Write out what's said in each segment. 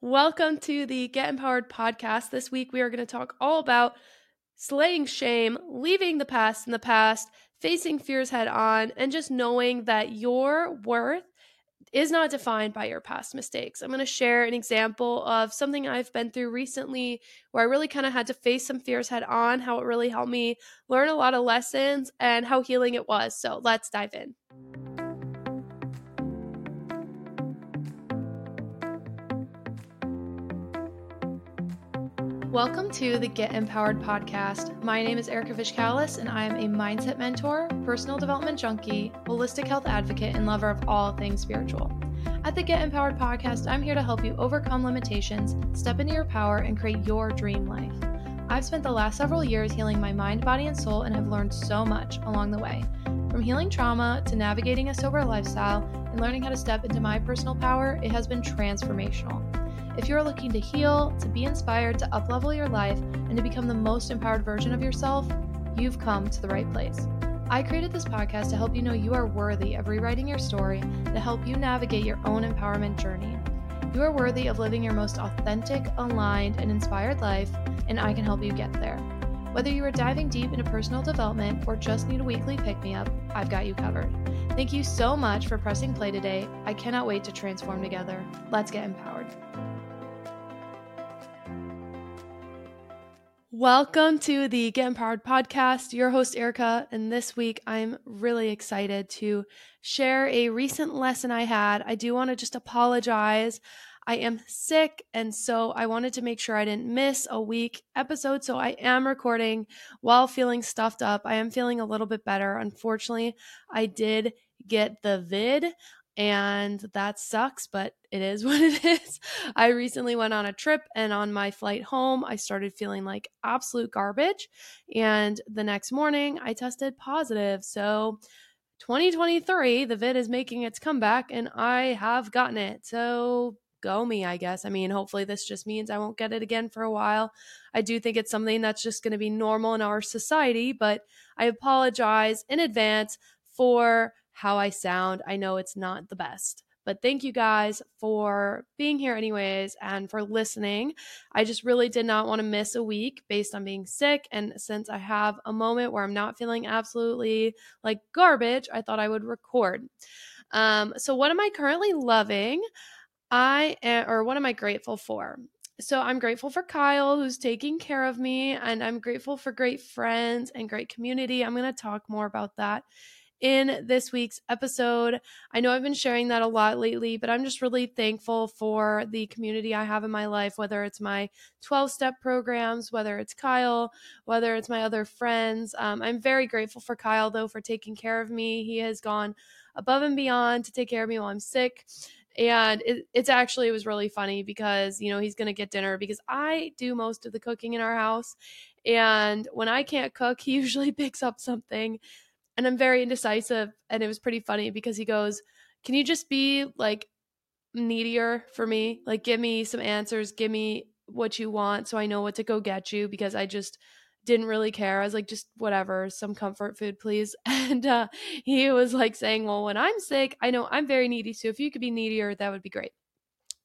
Welcome to the Get Empowered podcast. This week we are going to talk all about slaying shame, leaving the past in the past, facing fears head on, and just knowing that your worth is not defined by your past mistakes. I'm going to share an example of something I've been through recently where I really kind of had to face some fears head on, how it really helped me learn a lot of lessons, and how healing it was. So let's dive in. Welcome to the Get Empowered podcast. My name is Erika Vichcales, and I am a mindset mentor, personal development junkie, holistic health advocate, and lover of all things spiritual. At the Get Empowered podcast, I'm here to help you overcome limitations, step into your power, and create your dream life. I've spent the last several years healing my mind, body, and soul, and have learned so much along the way. From healing trauma to navigating a sober lifestyle and learning how to step into my personal power, it has been transformational. If you are looking to heal, to be inspired, to uplevel your life, and to become the most empowered version of yourself, you've come to the right place. I created this podcast to help you know you are worthy of rewriting your story to help you navigate your own empowerment journey. You are worthy of living your most authentic, aligned, and inspired life, and I can help you get there. Whether you are diving deep into personal development or just need a weekly pick me up, I've got you covered. Thank you so much for pressing play today. I cannot wait to transform together. Let's get empowered. Welcome to the Get Empowered podcast. Your host, Erika. And this week, I'm really excited to share a recent lesson I had. I do want to just apologize. I am sick, and so I wanted to make sure I didn't miss a week episode. So I am recording while feeling stuffed up. I am feeling a little bit better. Unfortunately, I did get the vid and that sucks, but it is what it is. I recently went on a trip, and on my flight home, I started feeling like absolute garbage. And the next morning, I tested positive. So, 2023, the vid is making its comeback, and I have gotten it. So, go me, I guess. I mean, hopefully, this just means I won't get it again for a while. I do think it's something that's just going to be normal in our society, but I apologize in advance for how I sound. I know it's not the best. But thank you guys for being here, anyways, and for listening. I just really did not want to miss a week based on being sick. And since I have a moment where I'm not feeling absolutely like garbage, I thought I would record. Um, so, what am I currently loving? I am, or what am I grateful for? So, I'm grateful for Kyle, who's taking care of me, and I'm grateful for great friends and great community. I'm going to talk more about that in this week's episode. I know I've been sharing that a lot lately, but I'm just really thankful for the community I have in my life, whether it's my 12 step programs, whether it's Kyle, whether it's my other friends. Um, I'm very grateful for Kyle, though, for taking care of me. He has gone above and beyond to take care of me while I'm sick. And it, it's actually, it was really funny because, you know, he's going to get dinner because I do most of the cooking in our house. And when I can't cook, he usually picks up something and I'm very indecisive. And it was pretty funny because he goes, Can you just be like needier for me? Like, give me some answers, give me what you want so I know what to go get you because I just didn't really care. I was like, just whatever, some comfort food, please. And uh, he was like saying, Well, when I'm sick, I know I'm very needy. So if you could be needier, that would be great.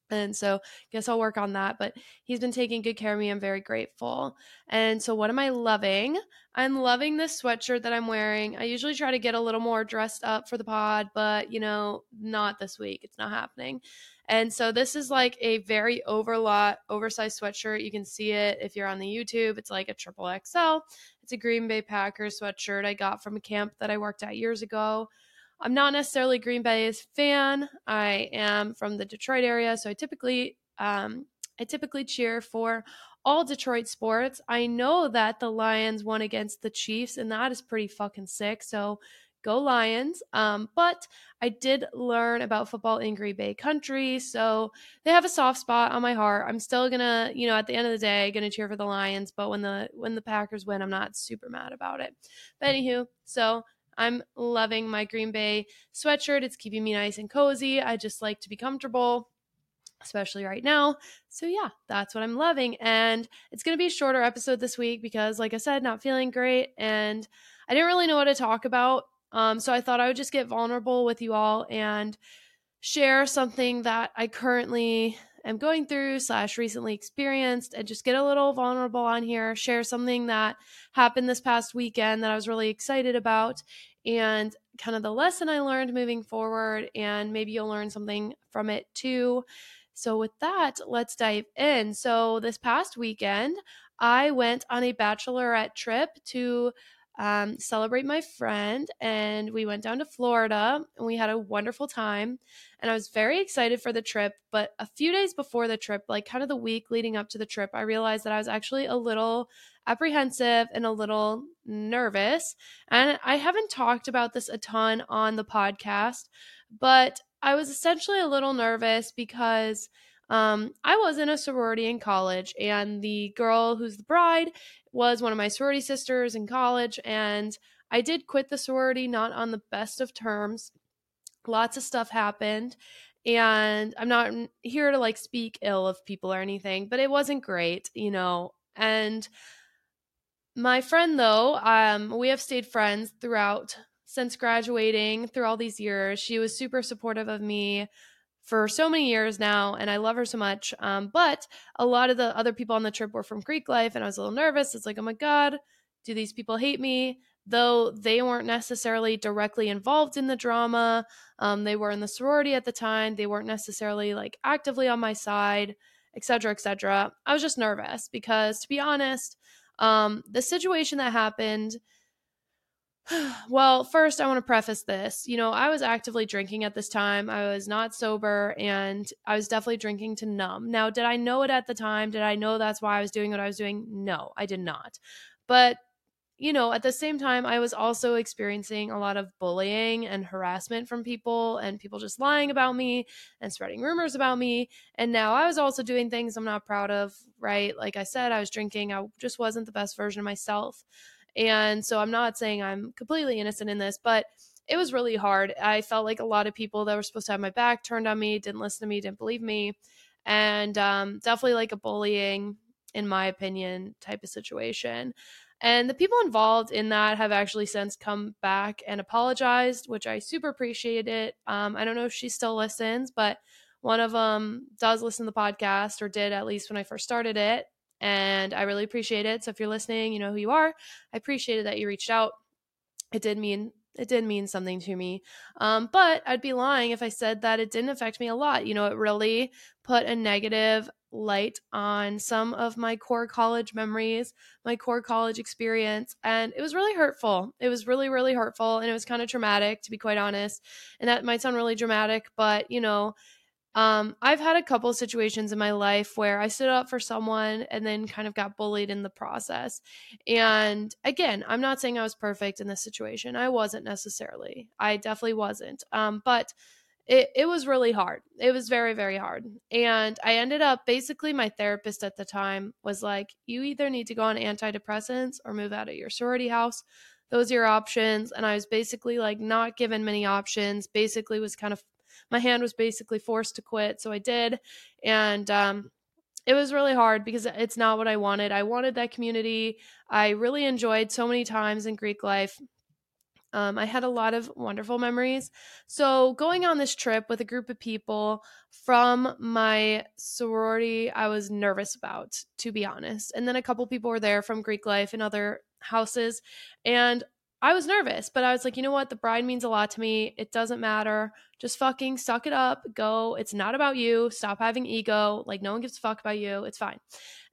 And so, guess I'll work on that. But he's been taking good care of me. I'm very grateful. And so, what am I loving? I'm loving this sweatshirt that I'm wearing. I usually try to get a little more dressed up for the pod, but you know, not this week. It's not happening. And so, this is like a very overlot, oversized sweatshirt. You can see it if you're on the YouTube. It's like a triple XL. It's a Green Bay Packers sweatshirt I got from a camp that I worked at years ago. I'm not necessarily Green Bay's fan. I am from the Detroit area, so I typically um, I typically cheer for all Detroit sports. I know that the Lions won against the Chiefs, and that is pretty fucking sick. So go Lions. Um, but I did learn about football in Green Bay country, so they have a soft spot on my heart. I'm still gonna, you know, at the end of the day, gonna cheer for the Lions. But when the when the Packers win, I'm not super mad about it. But anywho, so I'm loving my Green Bay sweatshirt. It's keeping me nice and cozy. I just like to be comfortable, especially right now. So, yeah, that's what I'm loving. And it's going to be a shorter episode this week because, like I said, not feeling great. And I didn't really know what to talk about. Um, so, I thought I would just get vulnerable with you all and share something that I currently am going through slash recently experienced and just get a little vulnerable on here share something that happened this past weekend that i was really excited about and kind of the lesson i learned moving forward and maybe you'll learn something from it too. So with that let's dive in. So this past weekend i went on a bachelorette trip to um, celebrate my friend and we went down to Florida and we had a wonderful time. And I was very excited for the trip. But a few days before the trip, like kind of the week leading up to the trip, I realized that I was actually a little apprehensive and a little nervous. And I haven't talked about this a ton on the podcast, but I was essentially a little nervous because. Um, I was in a sorority in college, and the girl who's the bride was one of my sorority sisters in college, and I did quit the sorority not on the best of terms. Lots of stuff happened, and I'm not here to like speak ill of people or anything, but it wasn't great, you know. And my friend, though, um, we have stayed friends throughout since graduating through all these years. She was super supportive of me for so many years now, and I love her so much. Um, but a lot of the other people on the trip were from Greek life, and I was a little nervous. It's like, oh my God, do these people hate me? Though they weren't necessarily directly involved in the drama, um, they were in the sorority at the time. They weren't necessarily like actively on my side, etc., etc. I was just nervous because, to be honest, um, the situation that happened well, first, I want to preface this. You know, I was actively drinking at this time. I was not sober and I was definitely drinking to numb. Now, did I know it at the time? Did I know that's why I was doing what I was doing? No, I did not. But, you know, at the same time, I was also experiencing a lot of bullying and harassment from people and people just lying about me and spreading rumors about me. And now I was also doing things I'm not proud of, right? Like I said, I was drinking. I just wasn't the best version of myself. And so I'm not saying I'm completely innocent in this, but it was really hard. I felt like a lot of people that were supposed to have my back turned on me, didn't listen to me, didn't believe me. And um, definitely like a bullying, in my opinion, type of situation. And the people involved in that have actually since come back and apologized, which I super appreciate it. Um, I don't know if she still listens, but one of them does listen to the podcast or did at least when I first started it and I really appreciate it. So if you're listening, you know who you are. I appreciated that you reached out. It did mean it did mean something to me. Um, but I'd be lying if I said that it didn't affect me a lot. You know, it really put a negative light on some of my core college memories, my core college experience, and it was really hurtful. It was really, really hurtful, and it was kind of traumatic, to be quite honest. And that might sound really dramatic, but you know, um, I've had a couple situations in my life where I stood up for someone and then kind of got bullied in the process. And again, I'm not saying I was perfect in this situation. I wasn't necessarily. I definitely wasn't. Um, but it, it was really hard. It was very, very hard. And I ended up basically, my therapist at the time was like, you either need to go on antidepressants or move out of your sorority house. Those are your options. And I was basically like not given many options, basically, was kind of my hand was basically forced to quit. So I did. And um, it was really hard because it's not what I wanted. I wanted that community. I really enjoyed so many times in Greek life. Um, I had a lot of wonderful memories. So, going on this trip with a group of people from my sorority, I was nervous about, to be honest. And then a couple people were there from Greek life and other houses. And I was nervous, but I was like, you know what? The bride means a lot to me. It doesn't matter. Just fucking suck it up. Go. It's not about you. Stop having ego. Like, no one gives a fuck about you. It's fine.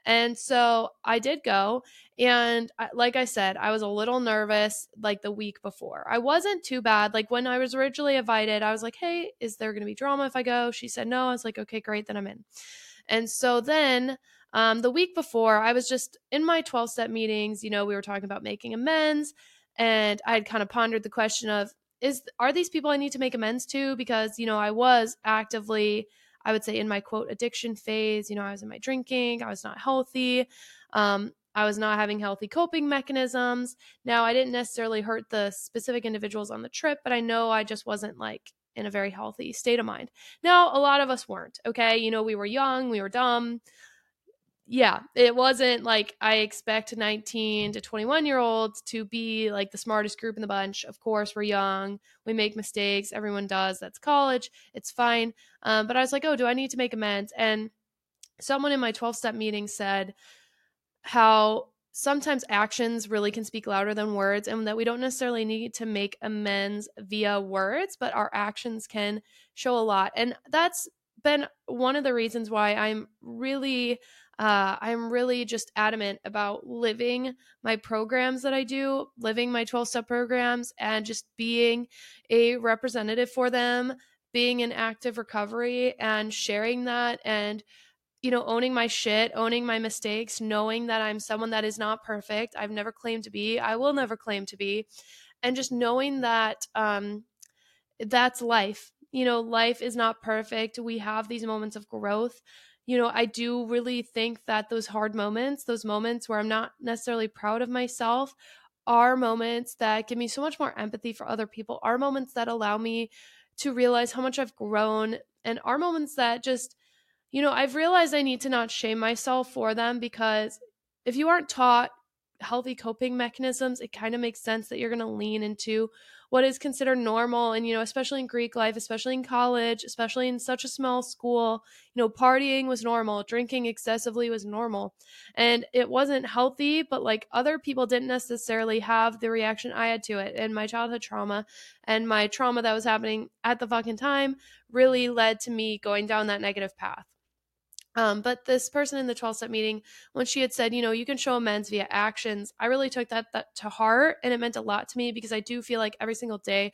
And so I did go. And I, like I said, I was a little nervous like the week before. I wasn't too bad. Like when I was originally invited, I was like, hey, is there going to be drama if I go? She said no. I was like, okay, great. Then I'm in. And so then um, the week before, I was just in my 12 step meetings. You know, we were talking about making amends and I had kind of pondered the question of is are these people I need to make amends to? Because you know I was actively I would say in my quote addiction phase you know I was in my drinking I was not healthy um, I was not having healthy coping mechanisms. Now I didn't necessarily hurt the specific individuals on the trip but I know I just wasn't like in a very healthy state of mind. Now a lot of us weren't okay? You know we were young we were dumb yeah, it wasn't like I expect 19 to 21 year olds to be like the smartest group in the bunch. Of course, we're young, we make mistakes, everyone does. That's college, it's fine. Um, but I was like, oh, do I need to make amends? And someone in my 12 step meeting said how sometimes actions really can speak louder than words and that we don't necessarily need to make amends via words but our actions can show a lot and that's been one of the reasons why i'm really uh, i'm really just adamant about living my programs that i do living my 12 step programs and just being a representative for them being in active recovery and sharing that and you know, owning my shit, owning my mistakes, knowing that I'm someone that is not perfect. I've never claimed to be. I will never claim to be. And just knowing that um that's life. You know, life is not perfect. We have these moments of growth. You know, I do really think that those hard moments, those moments where I'm not necessarily proud of myself, are moments that give me so much more empathy for other people, are moments that allow me to realize how much I've grown, and are moments that just you know, I've realized I need to not shame myself for them because if you aren't taught healthy coping mechanisms, it kind of makes sense that you're going to lean into what is considered normal. And, you know, especially in Greek life, especially in college, especially in such a small school, you know, partying was normal, drinking excessively was normal. And it wasn't healthy, but like other people didn't necessarily have the reaction I had to it. And my childhood trauma and my trauma that was happening at the fucking time really led to me going down that negative path. Um, but this person in the 12 step meeting, when she had said, you know, you can show amends via actions, I really took that, that to heart. And it meant a lot to me because I do feel like every single day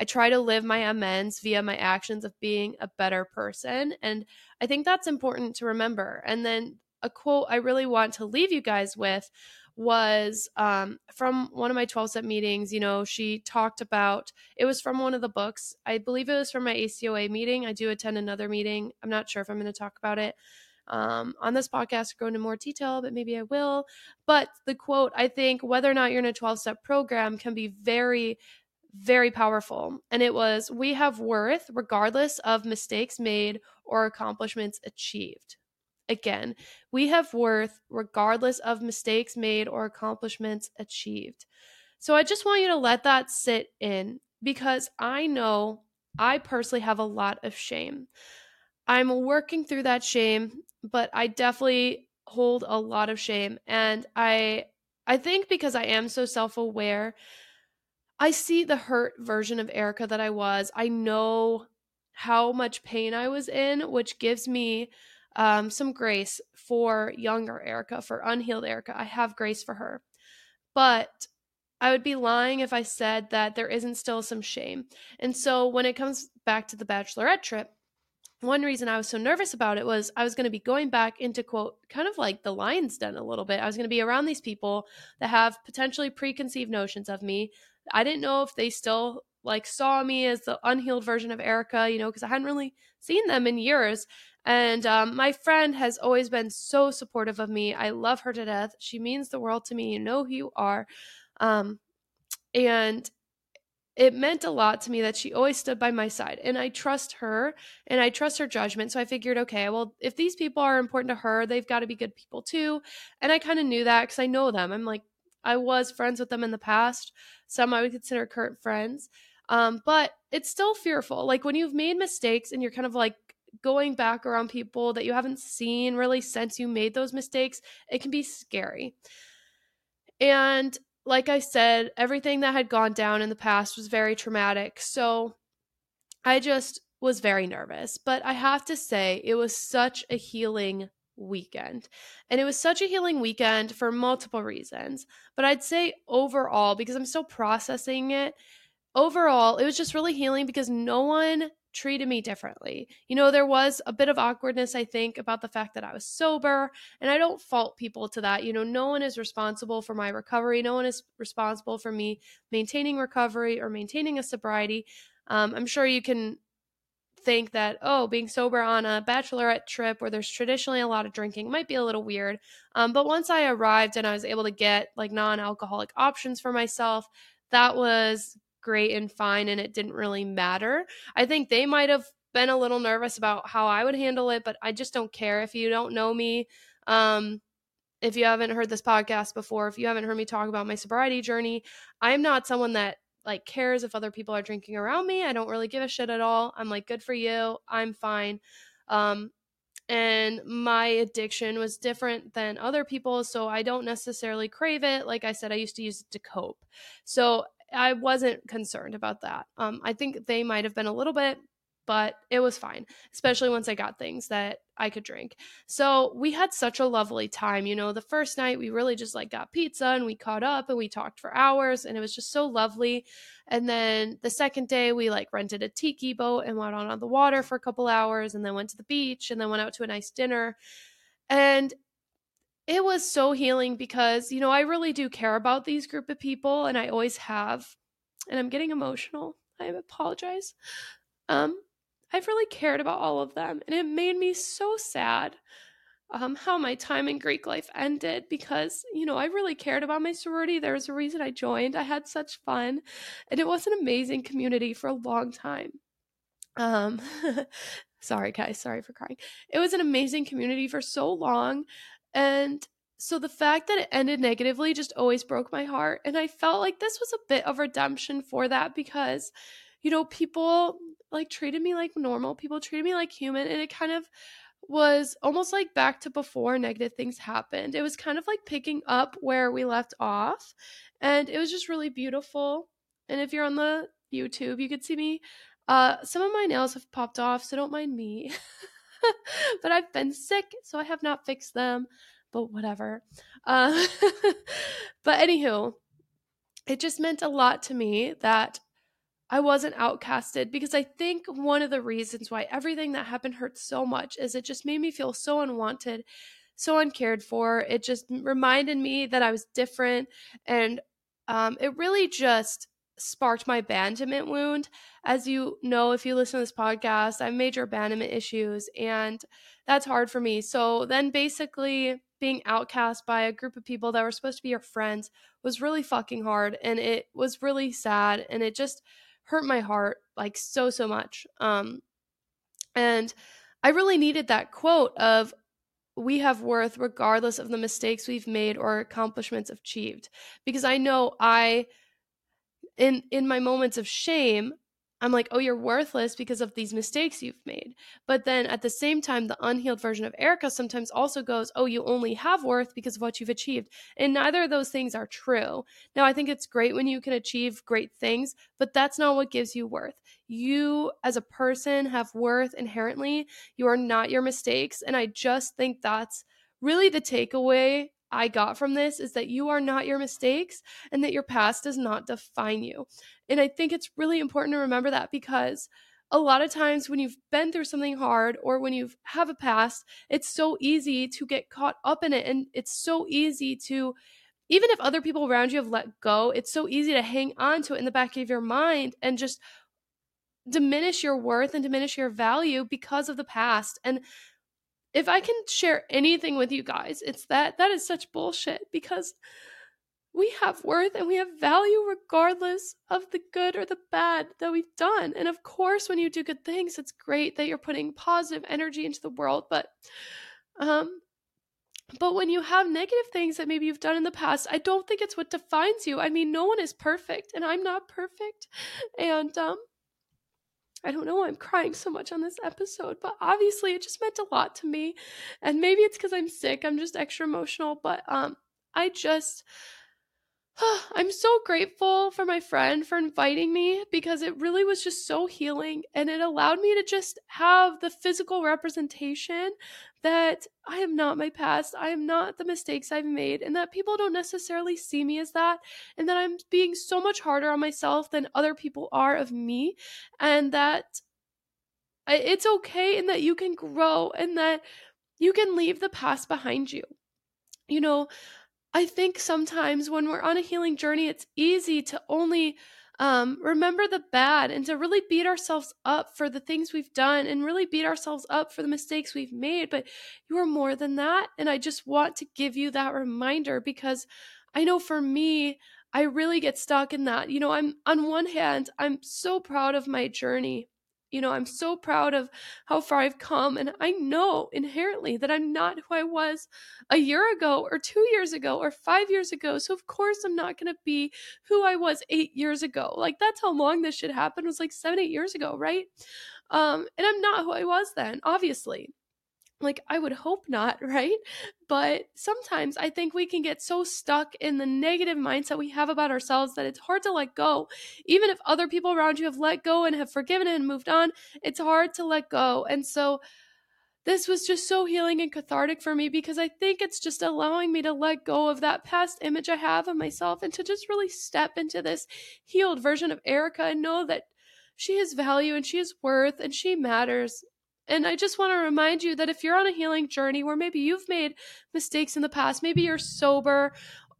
I try to live my amends via my actions of being a better person. And I think that's important to remember. And then a quote I really want to leave you guys with was um, from one of my 12 step meetings. You know, she talked about it was from one of the books. I believe it was from my ACOA meeting. I do attend another meeting. I'm not sure if I'm going to talk about it um, on this podcast, go into more detail, but maybe I will. But the quote, I think, whether or not you're in a 12 step program can be very, very powerful. And it was, we have worth regardless of mistakes made or accomplishments achieved. Again, we have worth regardless of mistakes made or accomplishments achieved. So I just want you to let that sit in because I know I personally have a lot of shame. I'm working through that shame, but I definitely hold a lot of shame and I I think because I am so self-aware, I see the hurt version of Erika that I was. I know how much pain I was in, which gives me um, some grace for younger Erika, for unhealed Erika. I have grace for her. But I would be lying if I said that there isn't still some shame. And so when it comes back to the bachelorette trip, one reason I was so nervous about it was I was going to be going back into quote, kind of like the lion's den a little bit. I was going to be around these people that have potentially preconceived notions of me. I didn't know if they still like saw me as the unhealed version of Erika, you know, because I hadn't really seen them in years. And um, my friend has always been so supportive of me. I love her to death. She means the world to me. You know who you are. Um, and it meant a lot to me that she always stood by my side and i trust her and i trust her judgment so i figured okay well if these people are important to her they've got to be good people too and i kind of knew that because i know them i'm like i was friends with them in the past some i would consider current friends um, but it's still fearful like when you've made mistakes and you're kind of like going back around people that you haven't seen really since you made those mistakes it can be scary and like I said, everything that had gone down in the past was very traumatic. So I just was very nervous. But I have to say, it was such a healing weekend. And it was such a healing weekend for multiple reasons. But I'd say overall, because I'm still processing it, overall, it was just really healing because no one treated me differently. You know, there was a bit of awkwardness, I think, about the fact that I was sober, and I don't fault people to that. You know, no one is responsible for my recovery, no one is responsible for me maintaining recovery or maintaining a sobriety. Um, I'm sure you can think that oh being sober on a bachelorette trip where there's traditionally a lot of drinking might be a little weird um, but once i arrived and i was able to get like non-alcoholic options for myself that was great and fine and it didn't really matter. I think they might have been a little nervous about how I would handle it, but I just don't care if you don't know me. Um, if you haven't heard this podcast before, if you haven't heard me talk about my sobriety journey, I'm not someone that like cares if other people are drinking around me. I don't really give a shit at all. I'm like, good for you. I'm fine. Um, and my addiction was different than other people's so i don't necessarily crave it like i said i used to use it to cope so i wasn't concerned about that um, i think they might have been a little bit but it was fine, especially once I got things that I could drink. So we had such a lovely time. You know, the first night we really just like got pizza and we caught up and we talked for hours and it was just so lovely. And then the second day we like rented a tiki boat and went on, on the water for a couple hours and then went to the beach and then went out to a nice dinner. And it was so healing because, you know, I really do care about these group of people and I always have. And I'm getting emotional. I apologize. Um, I've really cared about all of them, and it made me so sad um, how my time in Greek life ended because, you know, I really cared about my sorority. There was a reason I joined. I had such fun, and it was an amazing community for a long time. Um, sorry, guys, sorry for crying. It was an amazing community for so long, and so the fact that it ended negatively just always broke my heart. And I felt like this was a bit of redemption for that because, you know, people like treated me like normal. People treated me like human and it kind of was almost like back to before negative things happened. It was kind of like picking up where we left off and it was just really beautiful. And if you're on the YouTube, you could see me uh some of my nails have popped off, so don't mind me. but I've been sick, so I have not fixed them. But whatever. Uh, but anywho, it just meant a lot to me that I wasn't outcasted because I think one of the reasons why everything that happened hurt so much is it just made me feel so unwanted, so uncared for. It just reminded me that I was different and um, it really just sparked my abandonment wound. As you know, if you listen to this podcast, I have major abandonment issues and that's hard for me. So then basically being outcast by a group of people that were supposed to be your friends was really fucking hard and it was really sad and it just hurt my heart like so so much um and i really needed that quote of we have worth regardless of the mistakes we've made or accomplishments achieved because i know i in in my moments of shame I'm like, oh, you're worthless because of these mistakes you've made. But then at the same time, the unhealed version of Erika sometimes also goes, oh, you only have worth because of what you've achieved. And neither of those things are true. Now, I think it's great when you can achieve great things, but that's not what gives you worth. You, as a person, have worth inherently. You are not your mistakes. And I just think that's really the takeaway I got from this is that you are not your mistakes and that your past does not define you. And I think it's really important to remember that because a lot of times when you've been through something hard or when you have a past, it's so easy to get caught up in it. And it's so easy to, even if other people around you have let go, it's so easy to hang on to it in the back of your mind and just diminish your worth and diminish your value because of the past. And if I can share anything with you guys, it's that that is such bullshit because we have worth and we have value regardless of the good or the bad that we've done. And of course, when you do good things, it's great that you're putting positive energy into the world, but um but when you have negative things that maybe you've done in the past, I don't think it's what defines you. I mean, no one is perfect and I'm not perfect. And um I don't know why I'm crying so much on this episode, but obviously it just meant a lot to me. And maybe it's cuz I'm sick, I'm just extra emotional, but um I just I'm so grateful for my friend for inviting me because it really was just so healing and it allowed me to just have the physical representation that I am not my past, I am not the mistakes I've made, and that people don't necessarily see me as that, and that I'm being so much harder on myself than other people are of me, and that it's okay and that you can grow and that you can leave the past behind you. You know, I think sometimes when we're on a healing journey, it's easy to only um, remember the bad and to really beat ourselves up for the things we've done and really beat ourselves up for the mistakes we've made. But you are more than that. And I just want to give you that reminder because I know for me, I really get stuck in that. You know, I'm on one hand, I'm so proud of my journey you know, I'm so proud of how far I've come. And I know inherently that I'm not who I was a year ago or two years ago or five years ago. So, of course, I'm not going to be who I was eight years ago. Like, that's how long this shit happened was like seven, eight years ago, right? Um, and I'm not who I was then, obviously. Like, I would hope not, right? But sometimes I think we can get so stuck in the negative mindset we have about ourselves that it's hard to let go. Even if other people around you have let go and have forgiven and moved on, it's hard to let go. And so, this was just so healing and cathartic for me because I think it's just allowing me to let go of that past image I have of myself and to just really step into this healed version of Erika and know that she has value and she is worth and she matters. And I just want to remind you that if you're on a healing journey where maybe you've made mistakes in the past, maybe you're sober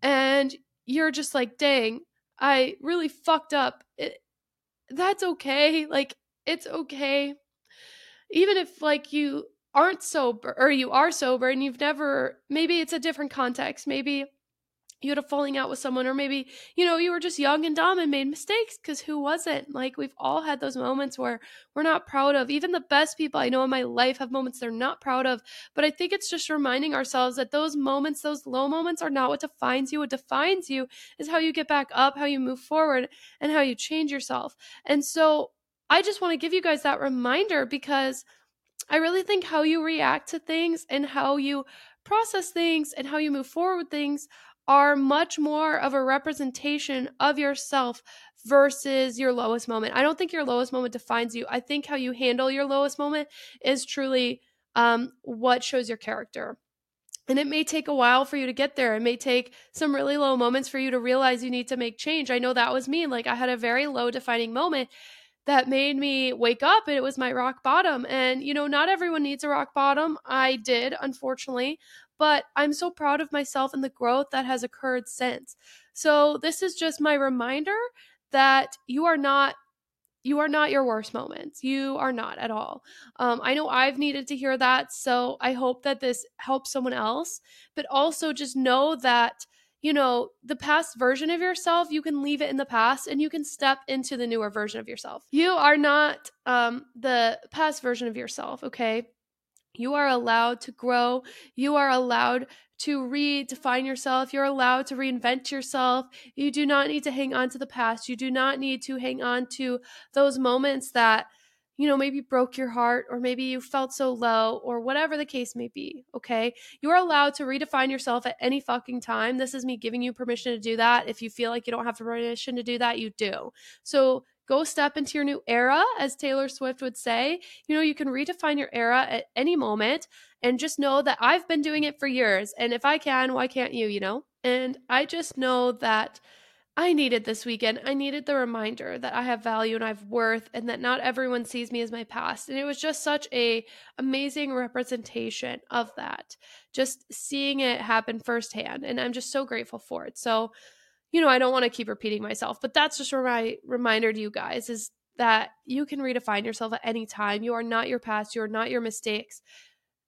and you're just like, dang, I really fucked up. It, that's okay. Like, it's okay. Even if, like, you aren't sober or you are sober and you've never maybe it's a different context maybe you had a falling out with someone or maybe you know you were just young and dumb and made mistakes because who wasn't? Like we've all had those moments where we're not proud of even the best people i know in my life have moments they're not proud of but i think it's just reminding ourselves that those moments those low moments are not what defines you. What defines you is how you get back up how you move forward and how you change yourself. And so i just want to give you guys that reminder because I really think how you react to things and how you process things and how you move forward with things are much more of a representation of yourself versus your lowest moment. I don't think your lowest moment defines you. I think how you handle your lowest moment is truly um, what shows your character. And it may take a while for you to get there. It may take some really low moments for you to realize you need to make change. I know that was me. Like I had a very low defining moment that made me wake up and it was my rock bottom. And you know not everyone needs a rock bottom. I did unfortunately but i'm so proud of myself and the growth that has occurred since. So this is just my reminder that you are not you are not your worst moments. You are not at all. Um, i know i've needed to hear that so i hope that this helps someone else but also just know that you know, the past version of yourself, you can leave it in the past and you can step into the newer version of yourself. You are not um, the past version of yourself, okay? You are allowed to grow. You are allowed to redefine yourself. You're allowed to reinvent yourself. You do not need to hang on to the past. You do not need to hang on to those moments that you know, maybe broke your heart or maybe you felt so low or whatever the case may be, okay? You are allowed to redefine yourself at any fucking time. This is me giving you permission to do that. If you feel like you don't have permission to do that, you do. So go step into your new era, as Taylor Swift would say. You know, you can redefine your era at any moment and just know that I've been doing it for years. And if I can, why can't you, you know? And I just know that I needed this weekend. I needed the reminder that I have value and I have worth and that not everyone sees me as my past. And it was just such a amazing representation of that. Just seeing it happen firsthand and I'm just so grateful for it. So, you know, I don't want to keep repeating myself, but that's just my reminder to you guys is that you can redefine yourself at any time. You are not your past, you are not your mistakes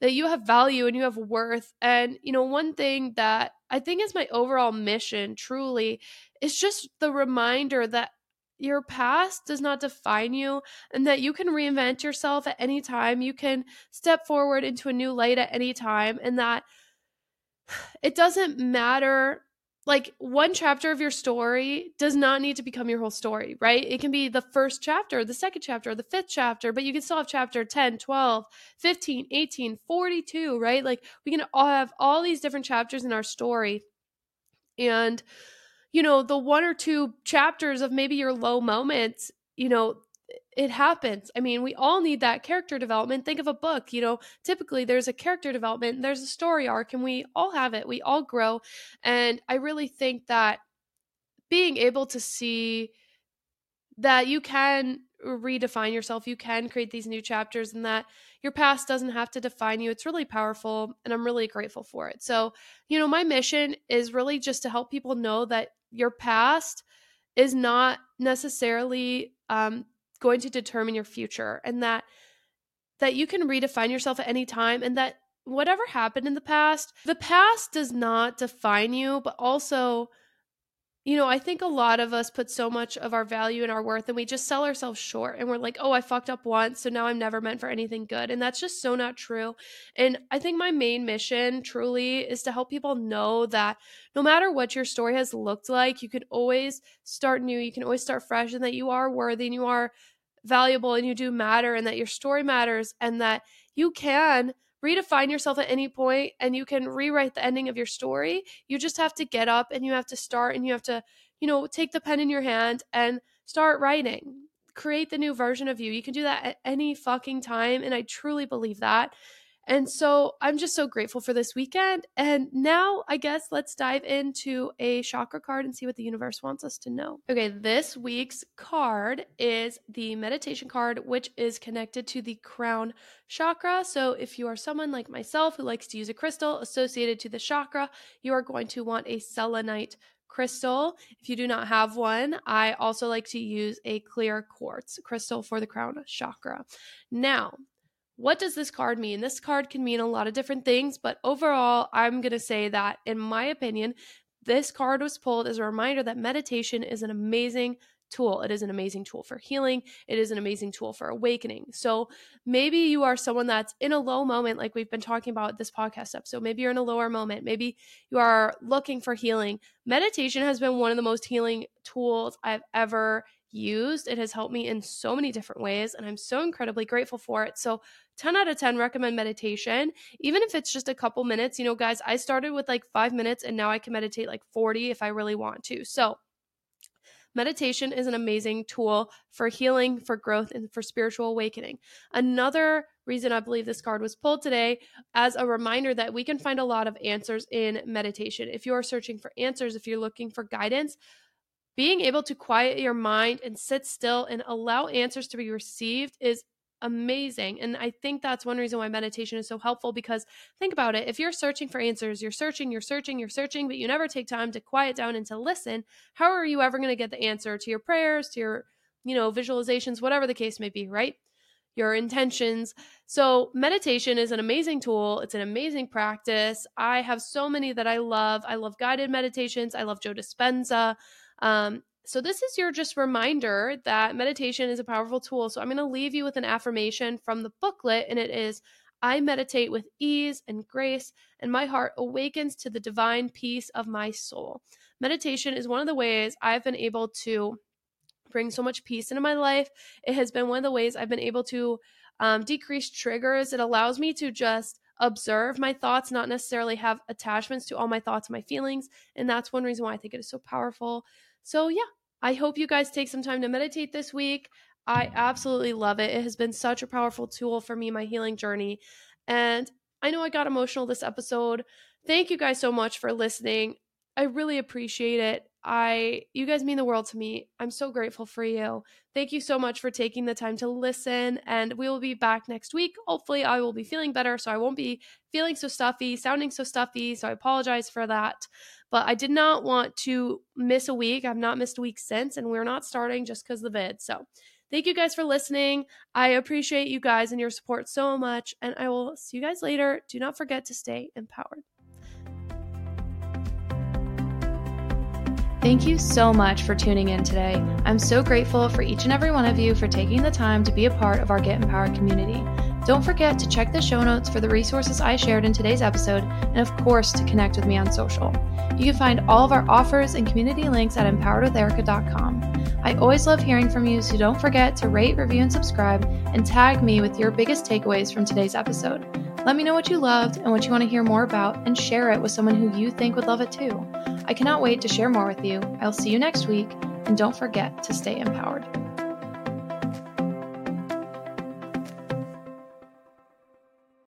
that you have value and you have worth. And, you know, one thing that I think is my overall mission truly is just the reminder that your past does not define you and that you can reinvent yourself at any time. You can step forward into a new light at any time and that it doesn't matter like one chapter of your story does not need to become your whole story, right? It can be the first chapter, the second chapter, the fifth chapter, but you can still have chapter 10, 12, 15, 18, 42, right? Like we can all have all these different chapters in our story. And, you know, the one or two chapters of maybe your low moments, you know, it happens. I mean, we all need that character development. Think of a book, you know, typically there's a character development, there's a story arc, and we all have it. We all grow. And I really think that being able to see that you can redefine yourself, you can create these new chapters, and that your past doesn't have to define you. It's really powerful, and I'm really grateful for it. So, you know, my mission is really just to help people know that your past is not necessarily um, going to determine your future and that that you can redefine yourself at any time and that whatever happened in the past the past does not define you but also you know, I think a lot of us put so much of our value and our worth and we just sell ourselves short and we're like, oh, I fucked up once, so now I'm never meant for anything good. And that's just so not true. And I think my main mission truly is to help people know that no matter what your story has looked like, you can always start new, you can always start fresh, and that you are worthy and you are valuable and you do matter and that your story matters and that you can redefine yourself at any point and you can rewrite the ending of your story. You just have to get up and you have to start and you have to, you know, take the pen in your hand and start writing. Create the new version of you. You can do that at any fucking time. And I truly believe that. And so I'm just so grateful for this weekend. And now I guess let's dive into a chakra card and see what the universe wants us to know. Okay, this week's card is the meditation card, which is connected to the crown chakra. So if you are someone like myself who likes to use a crystal associated to the chakra, you are going to want a selenite crystal. If you do not have one, I also like to use a clear quartz crystal for the crown chakra. Now, what does this card mean? This card can mean a lot of different things, but overall, I'm going to say that, in my opinion, this card was pulled as a reminder that meditation is an amazing tool. It is an amazing tool for healing. It is an amazing tool for awakening. So maybe you are someone that's in a low moment, like we've been talking about this podcast episode. Maybe you're in a lower moment. Maybe you are looking for healing. Meditation has been one of the most healing tools I've ever used. It has helped me in so many different ways, and I'm so incredibly grateful for it. So, 10 out of 10 recommend meditation, even if it's just a couple minutes. You know, guys, I started with like five minutes, and now I can meditate like 40 if I really want to. So, meditation is an amazing tool for healing, for growth, and for spiritual awakening. Another reason I believe this card was pulled today as a reminder that we can find a lot of answers in meditation. If you are searching for answers, if you're looking for guidance, being able to quiet your mind and sit still and allow answers to be received is amazing. And I think that's one reason why meditation is so helpful because think about it. If you're searching for answers, you're searching, you're searching, you're searching, but you never take time to quiet down and to listen, how are you ever going to get the answer to your prayers, to your, you know, visualizations, whatever the case may be, right? Your intentions. So, meditation is an amazing tool. It's an amazing practice. I have so many that I love. I love guided meditations. I love Joe Dispenza. Um, so, this is your just reminder that meditation is a powerful tool. So, I'm going to leave you with an affirmation from the booklet, and it is I meditate with ease and grace, and my heart awakens to the divine peace of my soul. Meditation is one of the ways I've been able to bring so much peace into my life. It has been one of the ways I've been able to um, decrease triggers. It allows me to just observe my thoughts, not necessarily have attachments to all my thoughts and my feelings. And that's one reason why I think it is so powerful. So, yeah, I hope you guys take some time to meditate this week. I absolutely love it. It has been such a powerful tool for me, my healing journey. And I know I got emotional this episode. Thank you guys so much for listening. I really appreciate it. I you guys mean the world to me. I'm so grateful for you. Thank you so much for taking the time to listen and we will be back next week. Hopefully I will be feeling better so I won't be feeling so stuffy, sounding so stuffy, so I apologize for that. But I did not want to miss a week. I've not missed a week since, and we're not starting just because the vid. So thank you guys for listening. I appreciate you guys and your support so much. And I will see you guys later. Do not forget to stay empowered. Thank you so much for tuning in today. I'm so grateful for each and every one of you for taking the time to be a part of our Get Empowered community. Don't forget to check the show notes for the resources I shared in today's episode, and of course, to connect with me on social. You can find all of our offers and community links at empoweredwitherika.com. I always love hearing from you, so don't forget to rate, review, and subscribe, and tag me with your biggest takeaways from today's episode. Let me know what you loved and what you want to hear more about, and share it with someone who you think would love it too. I cannot wait to share more with you. I'll see you next week, and don't forget to stay empowered.